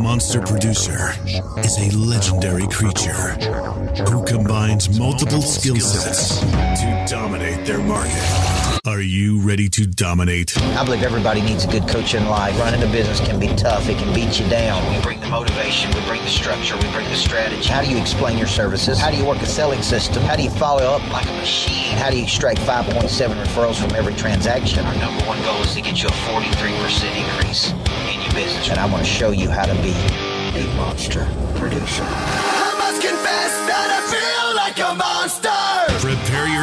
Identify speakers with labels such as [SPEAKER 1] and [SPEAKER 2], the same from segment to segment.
[SPEAKER 1] monster producer is a legendary creature who combines multiple skill sets to dominate their market. Are you ready to dominate?
[SPEAKER 2] I believe everybody needs a good coach in life. Running a business can be tough. It can beat you down. We bring the motivation. We bring the structure. We bring the strategy. How do you explain your services? How do you work a selling system? How do you follow up like a machine? How do you extract 5.7 referrals from every transaction? Our number one goal is to get you a 43% increase in your business. And I want to show you how to be a monster producer.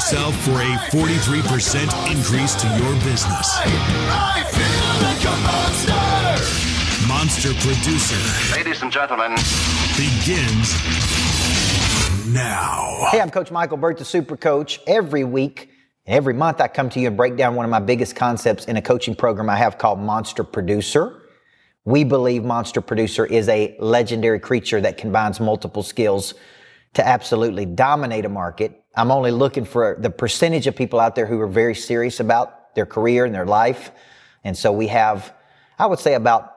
[SPEAKER 1] Yourself for a 43% increase to your business.
[SPEAKER 3] I feel like a monster.
[SPEAKER 1] Monster Producer
[SPEAKER 4] Ladies and gentlemen,
[SPEAKER 1] begins now.
[SPEAKER 2] Hey, I'm Coach Michael Burt, the Super Coach. Every week, every month, I come to you and break down one of my biggest concepts in a coaching program I have called Monster Producer. We believe Monster Producer is a legendary creature that combines multiple skills to absolutely dominate a market. I'm only looking for the percentage of people out there who are very serious about their career and their life. And so we have, I would say about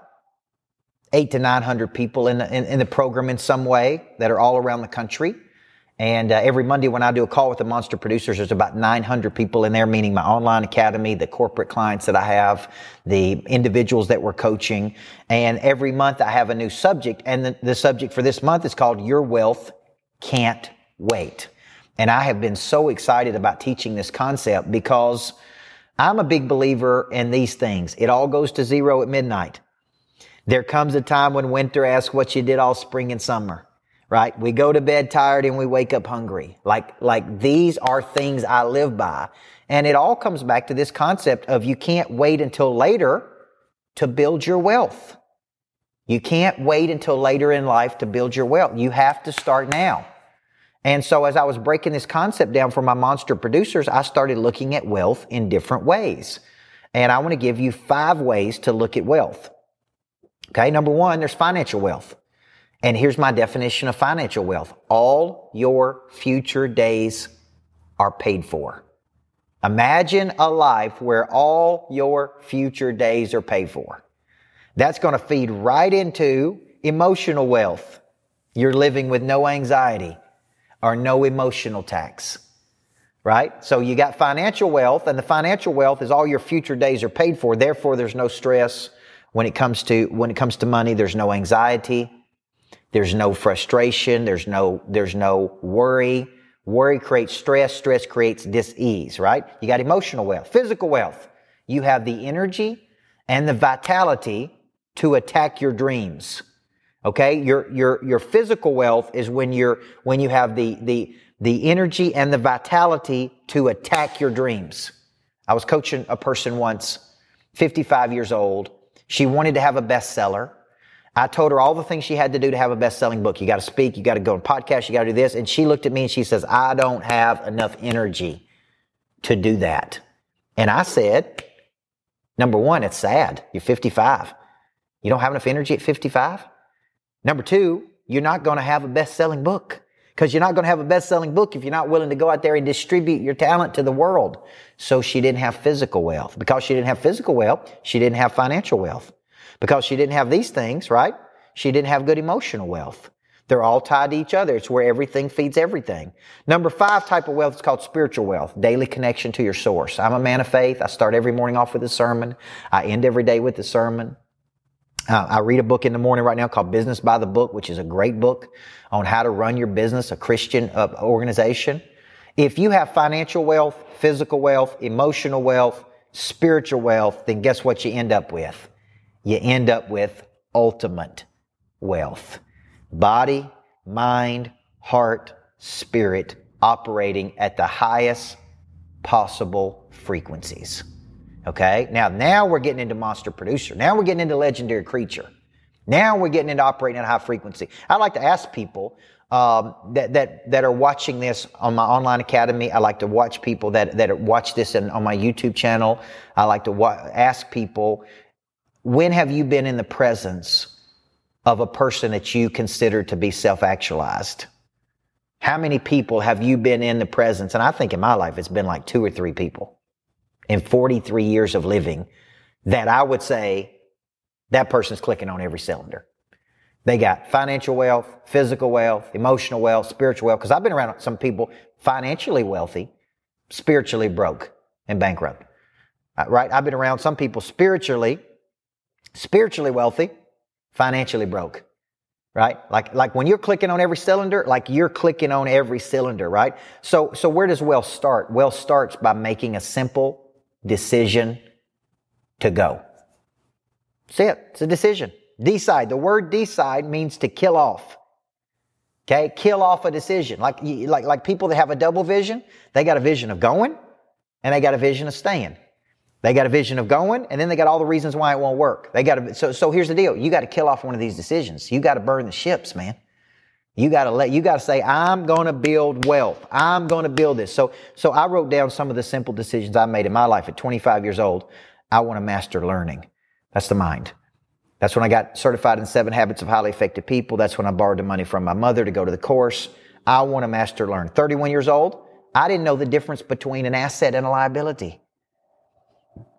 [SPEAKER 2] eight to 900 people in the, in, in the program in some way that are all around the country. And uh, every Monday when I do a call with the monster producers, there's about 900 people in there, meaning my online academy, the corporate clients that I have, the individuals that we're coaching. And every month I have a new subject. And the, the subject for this month is called Your Wealth Can't Wait. And I have been so excited about teaching this concept because I'm a big believer in these things. It all goes to zero at midnight. There comes a time when winter asks what you did all spring and summer, right? We go to bed tired and we wake up hungry. Like, like these are things I live by. And it all comes back to this concept of you can't wait until later to build your wealth. You can't wait until later in life to build your wealth. You have to start now. And so as I was breaking this concept down for my monster producers, I started looking at wealth in different ways. And I want to give you five ways to look at wealth. Okay, number one, there's financial wealth. And here's my definition of financial wealth. All your future days are paid for. Imagine a life where all your future days are paid for. That's going to feed right into emotional wealth. You're living with no anxiety or no emotional tax. Right? So you got financial wealth and the financial wealth is all your future days are paid for. Therefore, there's no stress when it comes to, when it comes to money. There's no anxiety. There's no frustration. There's no, there's no worry. Worry creates stress. Stress creates dis-ease, right? You got emotional wealth, physical wealth. You have the energy and the vitality to attack your dreams. Okay? Your, your, your physical wealth is when you're, when you have the, the, the energy and the vitality to attack your dreams. I was coaching a person once, 55 years old. She wanted to have a bestseller. I told her all the things she had to do to have a best-selling book. You got to speak, you got to go on podcast, you got to do this. And she looked at me and she says, I don't have enough energy to do that. And I said, number one, it's sad. You're 55. You don't have enough energy at 55. Number two, you're not going to have a best-selling book because you're not going to have a best-selling book if you're not willing to go out there and distribute your talent to the world. So she didn't have physical wealth. Because she didn't have physical wealth, she didn't have financial wealth. Because she didn't have these things, right? She didn't have good emotional wealth. They're all tied to each other. It's where everything feeds everything. Number five type of wealth is called spiritual wealth, daily connection to your source. I'm a man of faith. I start every morning off with a sermon. I end every day with a sermon. Uh, I read a book in the morning right now called Business by the Book, which is a great book on how to run your business, a Christian uh, organization. If you have financial wealth, physical wealth, emotional wealth, spiritual wealth, then guess what you end up with? You end up with ultimate wealth. Body, mind, heart, spirit operating at the highest possible frequencies. Okay. Now, now we're getting into monster producer. Now we're getting into legendary creature. Now we're getting into operating at high frequency. I'd like to ask people um, that that that are watching this on my online academy. I like to watch people that that watch this in, on my YouTube channel. I like to wa- ask people, when have you been in the presence of a person that you consider to be self-actualized? How many people have you been in the presence? And I think in my life it's been like two or three people in 43 years of living that I would say that person's clicking on every cylinder. They got financial wealth, physical wealth, emotional wealth, spiritual wealth. Because I've been around some people financially wealthy, spiritually broke and bankrupt. Uh, right? I've been around some people spiritually, spiritually wealthy, financially broke. Right? Like, like when you're clicking on every cylinder, like you're clicking on every cylinder, right? So, so where does wealth start? Wealth starts by making a simple decision to go. That's it. It's a decision. Decide. The word decide means to kill off. Okay, kill off a decision. Like, like, like people that have a double vision, they got a vision of going and they got a vision of staying. They got a vision of going and then they got all the reasons why it won't work. They got to, so, so here's the deal. You got to kill off one of these decisions. You got to burn the ships, man. You got to let, you got to say, I'm going to build wealth. I'm going to build this. So, so I wrote down some of the simple decisions I made in my life at 25 years old. I want to master learning. That's the mind. That's when I got certified in seven habits of highly effective people. That's when I borrowed the money from my mother to go to the course. I want to master learn. 31 years old. I didn't know the difference between an asset and a liability.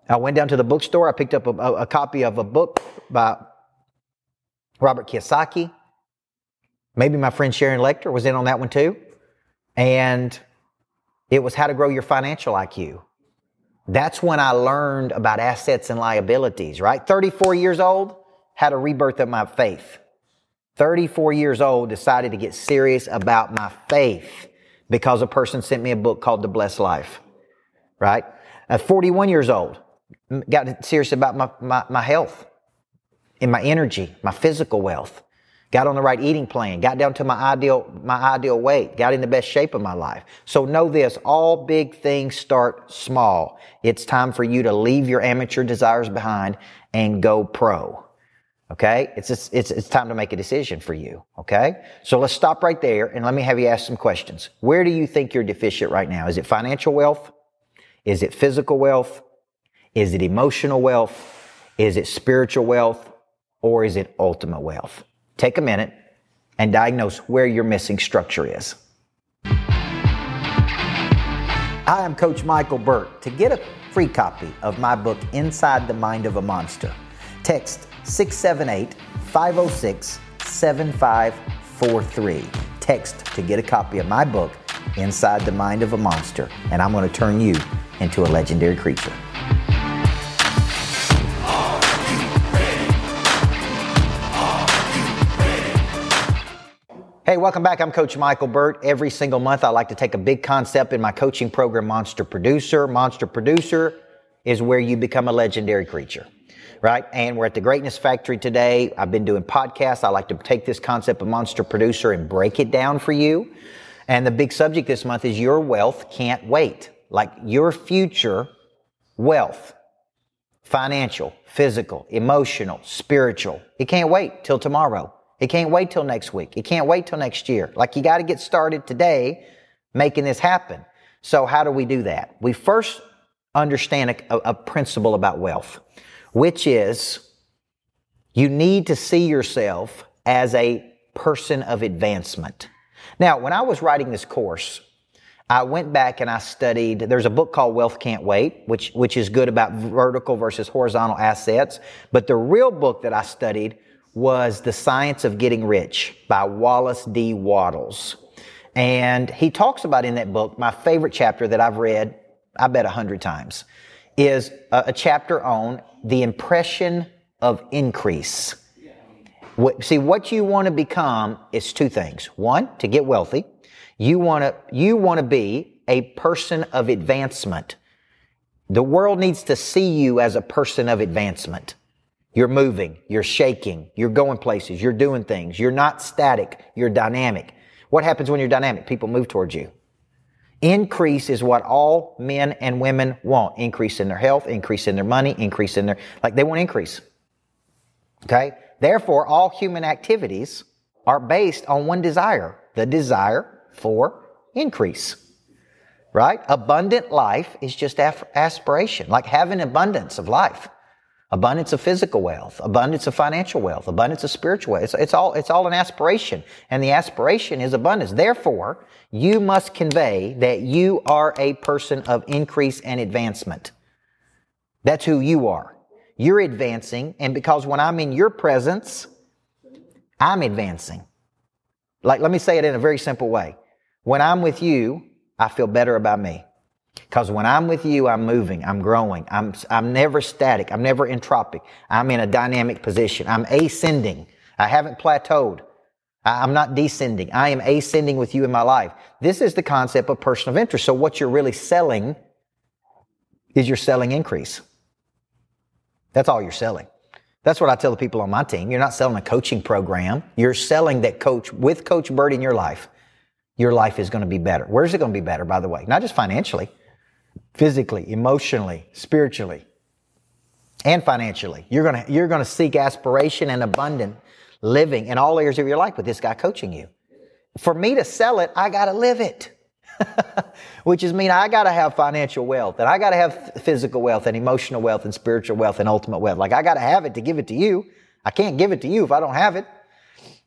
[SPEAKER 2] I went down to the bookstore. I picked up a, a, a copy of a book by Robert Kiyosaki. Maybe my friend Sharon Lechter was in on that one too. And it was how to grow your financial IQ. That's when I learned about assets and liabilities, right? 34 years old had a rebirth of my faith. 34 years old, decided to get serious about my faith because a person sent me a book called The Blessed Life, right? At 41 years old, got serious about my, my, my health and my energy, my physical wealth. Got on the right eating plan, got down to my ideal, my ideal weight, got in the best shape of my life. So know this, all big things start small. It's time for you to leave your amateur desires behind and go pro. Okay? It's, it's, it's time to make a decision for you. Okay? So let's stop right there and let me have you ask some questions. Where do you think you're deficient right now? Is it financial wealth? Is it physical wealth? Is it emotional wealth? Is it spiritual wealth? Or is it ultimate wealth? Take a minute and diagnose where your missing structure is. Hi, I am Coach Michael Burt. To get a free copy of my book, Inside the Mind of a Monster, text 678 506 7543. Text to get a copy of my book, Inside the Mind of a Monster, and I'm going to turn you into a legendary creature. Hey, welcome back. I'm Coach Michael Burt. Every single month, I like to take a big concept in my coaching program, Monster Producer. Monster Producer is where you become a legendary creature right? And we're at the Greatness Factory today. I've been doing podcasts. I like to take this concept of monster producer and break it down for you. And the big subject this month is your wealth can't wait. Like your future wealth, financial, physical, emotional, spiritual. It can't wait till tomorrow. It can't wait till next week. It can't wait till next year. Like you got to get started today making this happen. So how do we do that? We first understand a, a principle about wealth which is you need to see yourself as a person of advancement. Now, when I was writing this course, I went back and I studied, there's a book called Wealth Can't Wait, which, which is good about vertical versus horizontal assets. But the real book that I studied was The Science of Getting Rich by Wallace D. Wattles. And he talks about in that book, my favorite chapter that I've read, I bet a hundred times, is a, a chapter on the impression of increase. See, what you want to become is two things. One, to get wealthy. You want to, you want to be a person of advancement. The world needs to see you as a person of advancement. You're moving, you're shaking, you're going places, you're doing things, you're not static, you're dynamic. What happens when you're dynamic? People move towards you. Increase is what all men and women want. Increase in their health, increase in their money, increase in their, like they want increase. Okay? Therefore, all human activities are based on one desire, the desire for increase. Right? Abundant life is just aspiration, like having abundance of life abundance of physical wealth, abundance of financial wealth, abundance of spiritual wealth. It's, it's, all, it's all an aspiration. And the aspiration is abundance. Therefore, you must convey that you are a person of increase and advancement. That's who you are. You're advancing. And because when I'm in your presence, I'm advancing. Like, let me say it in a very simple way. When I'm with you, I feel better about me. Because when I'm with you, I'm moving, I'm growing, I'm, I'm never static, I'm never entropic, I'm in a dynamic position, I'm ascending, I haven't plateaued, I'm not descending, I am ascending with you in my life. This is the concept of person of interest. So what you're really selling is you're selling increase. That's all you're selling. That's what I tell the people on my team. You're not selling a coaching program. You're selling that coach with Coach Burt in your life. Your life is going to be better. Where's it going to be better, by the way? Not just financially, physically, emotionally, spiritually, and financially. You're going to, you're going to seek aspiration and abundant living in all areas of your life with this guy coaching you. For me to sell it, I got to live it. which is mean I got to have financial wealth and I got to have physical wealth and emotional wealth and spiritual wealth and ultimate wealth. Like I got to have it to give it to you. I can't give it to you if I don't have it.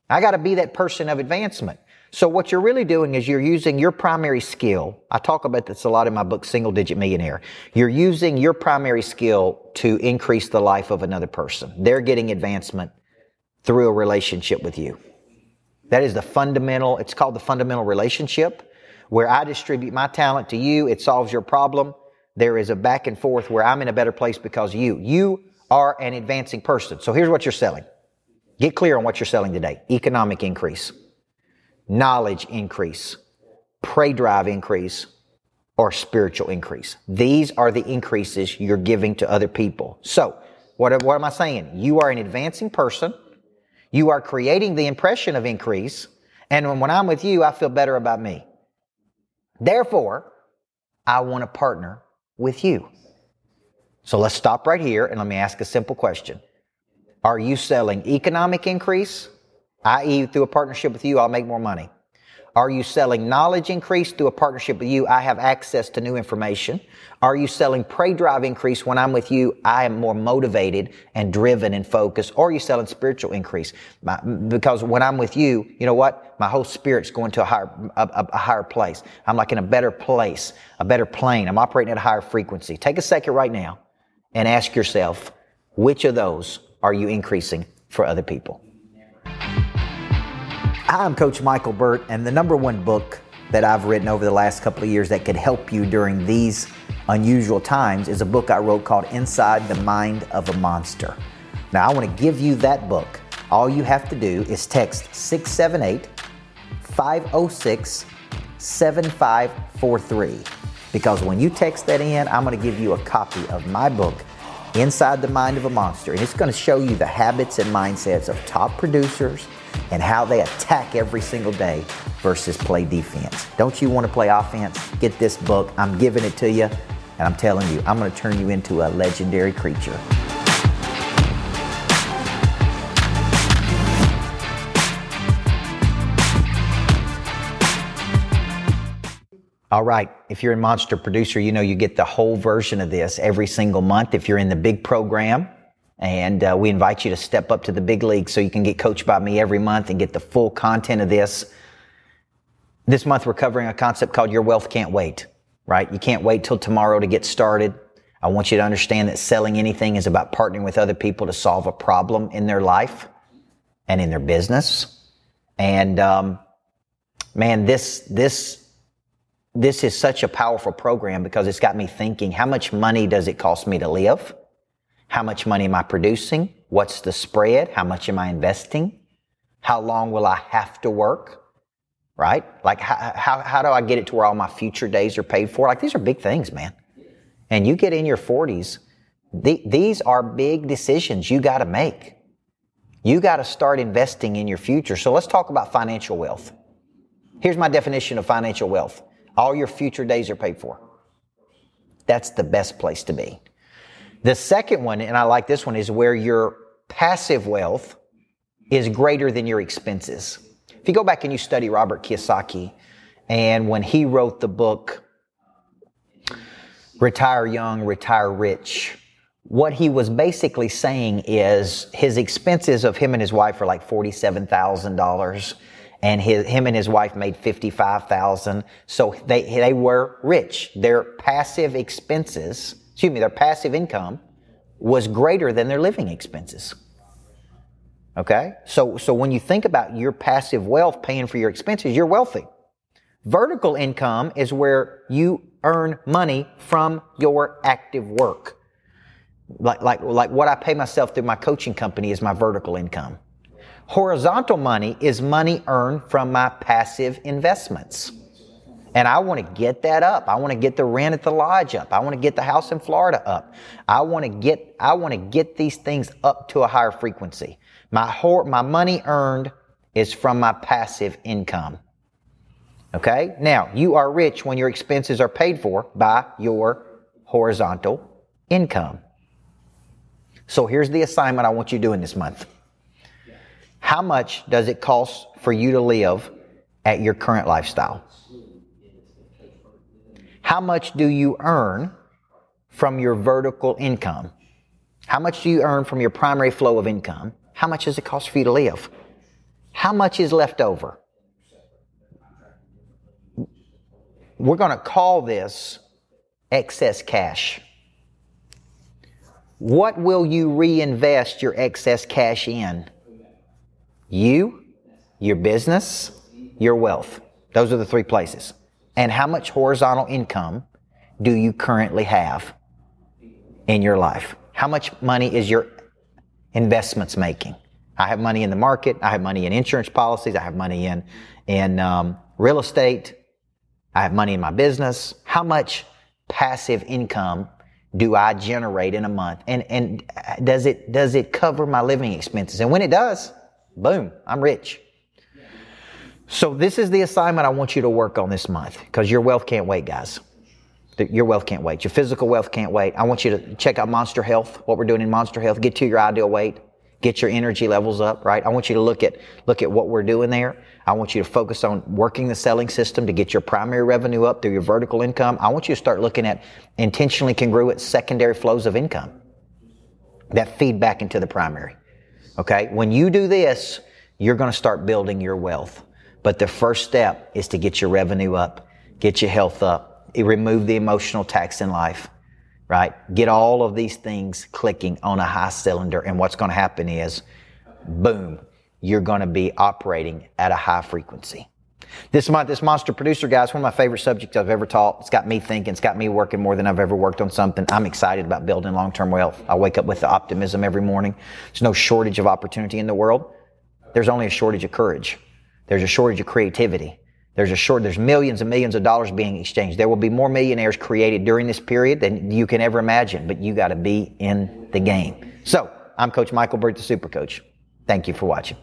[SPEAKER 2] I got to be that person of advancement. So what you're really doing is you're using your primary skill. I talk about this a lot in my book, Single Digit Millionaire. You're using your primary skill to increase the life of another person. They're getting advancement through a relationship with you. That is the fundamental, it's called the fundamental relationship where I distribute my talent to you. It solves your problem. There is a back and forth where I'm in a better place because you. You are an advancing person. So here's what you're selling. Get clear on what you're selling today. Economic increase, knowledge increase, prey drive increase, or spiritual increase. These are the increases you're giving to other people. So, what, what am I saying? You are an advancing person. You are creating the impression of increase. And when I'm with you, I feel better about me. Therefore, I want to partner with you. So let's stop right here and let me ask a simple question. Are you selling economic increase, i.e., through a partnership with you, I'll make more money? Are you selling knowledge increase through a partnership with you? I have access to new information. Are you selling prey drive increase when I'm with you? I am more motivated and driven and focused. Or are you selling spiritual increase? because when I'm with you, you know what? My whole spirit's going to a higher, a, a higher place. I'm like in a better place, a better plane. I'm operating at a higher frequency. Take a second right now and ask yourself, which of those are you increasing for other people? I'm Coach Michael Burt, and the number one book that I've written over the last couple of years that could help you during these unusual times is a book I wrote called Inside the Mind of a Monster. Now, I want to give you that book. All you have to do is text 678 506 7543. Because when you text that in, I'm going to give you a copy of my book, Inside the Mind of a Monster. And it's going to show you the habits and mindsets of top producers and how they attack every single day versus play defense. Don't you want to play offense? Get this book. I'm giving it to you, and I'm telling you, I'm going to turn you into a legendary creature. All right. If you're a monster producer, you know you get the whole version of this every single month. If you're in the big program, and uh, we invite you to step up to the big league so you can get coached by me every month and get the full content of this. This month we're covering a concept called Your Wealth Can't Wait, right? You can't wait till tomorrow to get started. I want you to understand that selling anything is about partnering with other people to solve a problem in their life and in their business. And um, man, this this this is such a powerful program because it's got me thinking: How much money does it cost me to live? How much money am I producing? What's the spread? How much am I investing? How long will I have to work? Right? Like, how, how, how do I get it to where all my future days are paid for? Like, these are big things, man. And you get in your 40s, the, these are big decisions you got to make. You got to start investing in your future. So let's talk about financial wealth. Here's my definition of financial wealth. All your future days are paid for. That's the best place to be. The second one, and I like this one, is where your passive wealth is greater than your expenses. If you go back and you study Robert Kiyosaki, and when he wrote the book, Retire Young, Retire Rich, what he was basically saying is his expenses of him and his wife are like $47,000 and his, him and his wife made 55,000. So they, they were rich. Their passive expenses excuse me, their passive income was greater than their living expenses. Okay? So, so when you think about your passive wealth paying for your expenses, you're wealthy. Vertical income is where you earn money from your active work. Like, like, like what I pay myself through my coaching company is my vertical income. Horizontal money is money earned from my passive investments. And I want to get that up. I want to get the rent at the lodge up. I want to get the house in Florida up. I want to get, I want to get these things up to a higher frequency. My, my money earned is from my passive income. Okay? Now, you are rich when your expenses are paid for by your horizontal income. So here's the assignment I want you doing this month. How much does it cost for you to live at your current lifestyle? How much do you earn from your vertical income? How much do you earn from your primary flow of income? How much does it cost for you to live? How much is left over? We're going to call this excess cash. What will you reinvest your excess cash in? You, your business, your wealth. Those are the three places. And how much horizontal income do you currently have in your life? How much money is your investments making? I have money in the market. I have money in insurance policies. I have money in, in um, real estate. I have money in my business. How much passive income do I generate in a month? And, and does it, does it cover my living expenses? And when it does, boom, I'm rich. So this is the assignment I want you to work on this month because your wealth can't wait, guys. Your wealth can't wait. Your physical wealth can't wait. I want you to check out Monster Health, what we're doing in Monster Health. Get to your ideal weight. Get your energy levels up, right? I want you to look at, look at what we're doing there. I want you to focus on working the selling system to get your primary revenue up through your vertical income. I want you to start looking at intentionally congruent secondary flows of income that feed back into the primary. Okay? When you do this, you're going to start building your wealth. But the first step is to get your revenue up, get your health up, eh, remove the emotional tax in life, right? Get all of these things clicking on a high cylinder. And what's going to happen is, boom, you're going to be operating at a high frequency. This this monster producer guy is one of my favorite subjects I've ever taught. It's got me thinking. It's got me working more than I've ever worked on something. I'm excited about building long-term wealth. I wake up with the optimism every morning. There's no shortage of opportunity in the world. There's only a shortage of courage. There's a shortage of creativity. There's a short, there's millions and millions of dollars being exchanged. There will be more millionaires created during this period than you can ever imagine, but you got to be in the game. So, I'm Coach Michael Burt, the Super Coach. Thank you for watching.